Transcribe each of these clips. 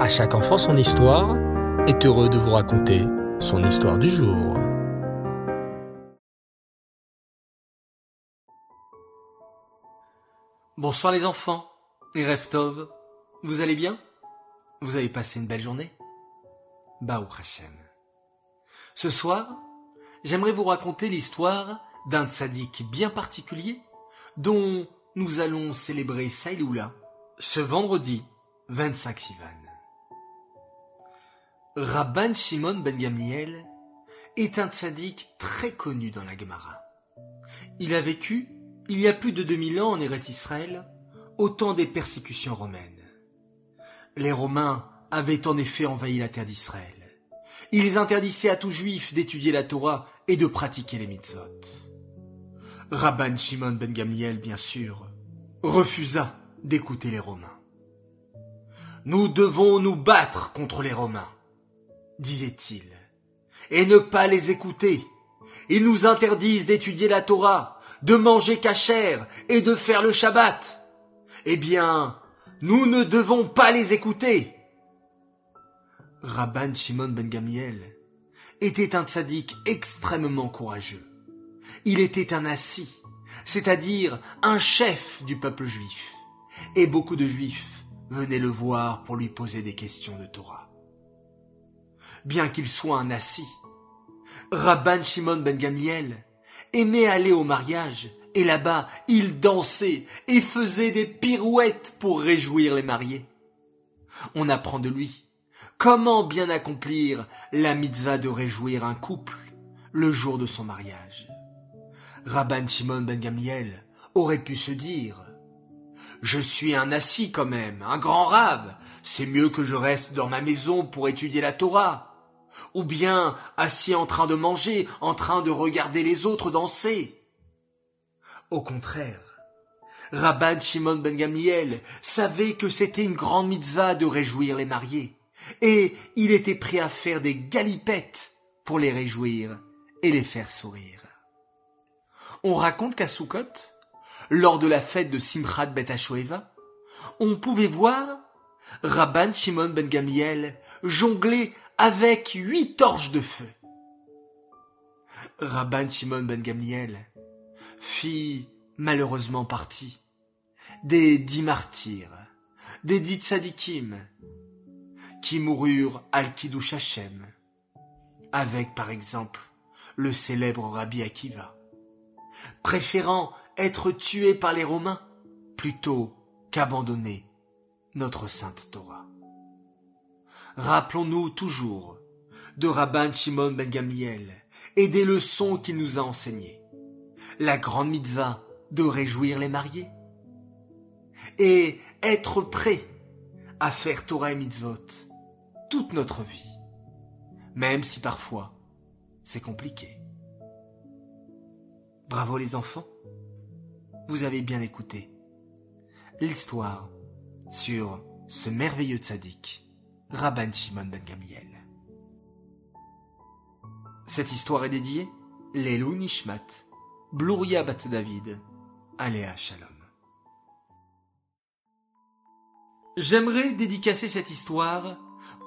À chaque enfant son histoire est heureux de vous raconter son histoire du jour. Bonsoir les enfants, les Reftov, vous allez bien? Vous avez passé une belle journée? Baou Hashem. Ce soir, j'aimerais vous raconter l'histoire d'un tzaddik bien particulier dont nous allons célébrer Saïloula ce vendredi 25 Sivan. Rabban Shimon ben Gamliel est un tzaddik très connu dans la Gemara. Il a vécu il y a plus de 2000 ans en Eretz Israël, au temps des persécutions romaines. Les Romains avaient en effet envahi la terre d'Israël. Ils interdisaient à tout juif d'étudier la Torah et de pratiquer les mitzvot. Rabban Shimon ben Gamliel, bien sûr, refusa d'écouter les Romains. Nous devons nous battre contre les Romains, disait-il, et ne pas les écouter. Ils nous interdisent d'étudier la Torah, de manger cachère et de faire le Shabbat. Eh bien, nous ne devons pas les écouter. Rabban Shimon ben Gamliel était un tzaddik extrêmement courageux. Il était un assis, c'est-à-dire un chef du peuple juif. Et beaucoup de juifs venaient le voir pour lui poser des questions de Torah. Bien qu'il soit un assis, Rabban Shimon ben Gamliel aimait aller au mariage, et là-bas il dansait et faisait des pirouettes pour réjouir les mariés. On apprend de lui comment bien accomplir la mitzvah de réjouir un couple le jour de son mariage. Rabban Shimon ben Gamliel aurait pu se dire Je suis un assis quand même, un grand rave, c'est mieux que je reste dans ma maison pour étudier la Torah ou bien assis en train de manger, en train de regarder les autres danser. Au contraire, Rabban Shimon ben Gamliel savait que c'était une grande mitzvah de réjouir les mariés, et il était prêt à faire des galipettes pour les réjouir et les faire sourire. On raconte qu'à Sukkot, lors de la fête de Simchat Bet on pouvait voir Rabban Shimon ben Gamliel jongler avec huit torches de feu. Rabban Shimon ben Gamliel fit malheureusement partie des dix martyrs, des dix tzadikim, qui moururent al Kiddush Hashem, avec par exemple le célèbre Rabbi Akiva, préférant être tué par les Romains plutôt qu'abandonner notre sainte Torah. Rappelons-nous toujours de Rabban Shimon ben Gamliel et des leçons qu'il nous a enseignées. La grande mitzvah de réjouir les mariés. Et être prêt à faire Torah et mitzvot toute notre vie. Même si parfois c'est compliqué. Bravo les enfants. Vous avez bien écouté l'histoire sur ce merveilleux tzaddik Rabban Shimon ben Gamliel. Cette histoire est dédiée Lelou Nishmat, Bluria bat David, Aléa Shalom. J'aimerais dédicacer cette histoire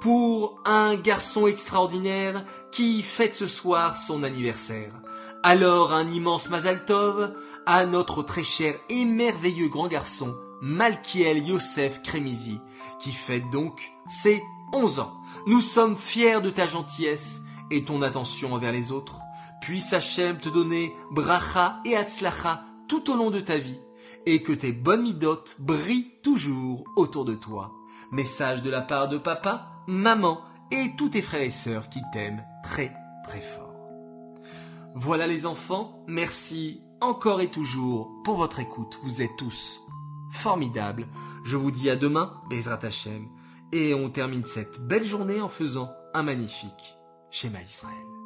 pour un garçon extraordinaire qui fête ce soir son anniversaire. Alors un immense Mazal Tov à notre très cher et merveilleux grand garçon Malkiel Yosef Kremizi, qui fête donc ses 11 ans. Nous sommes fiers de ta gentillesse et ton attention envers les autres. Puisse Hachem te donner bracha et atzlacha tout au long de ta vie et que tes bonnes midotes brillent toujours autour de toi. Message de la part de papa, maman et tous tes frères et sœurs qui t'aiment très très fort. Voilà les enfants, merci encore et toujours pour votre écoute. Vous êtes tous formidables. Je vous dis à demain, Bezrat Hachem. Et on termine cette belle journée en faisant un magnifique schéma Israël.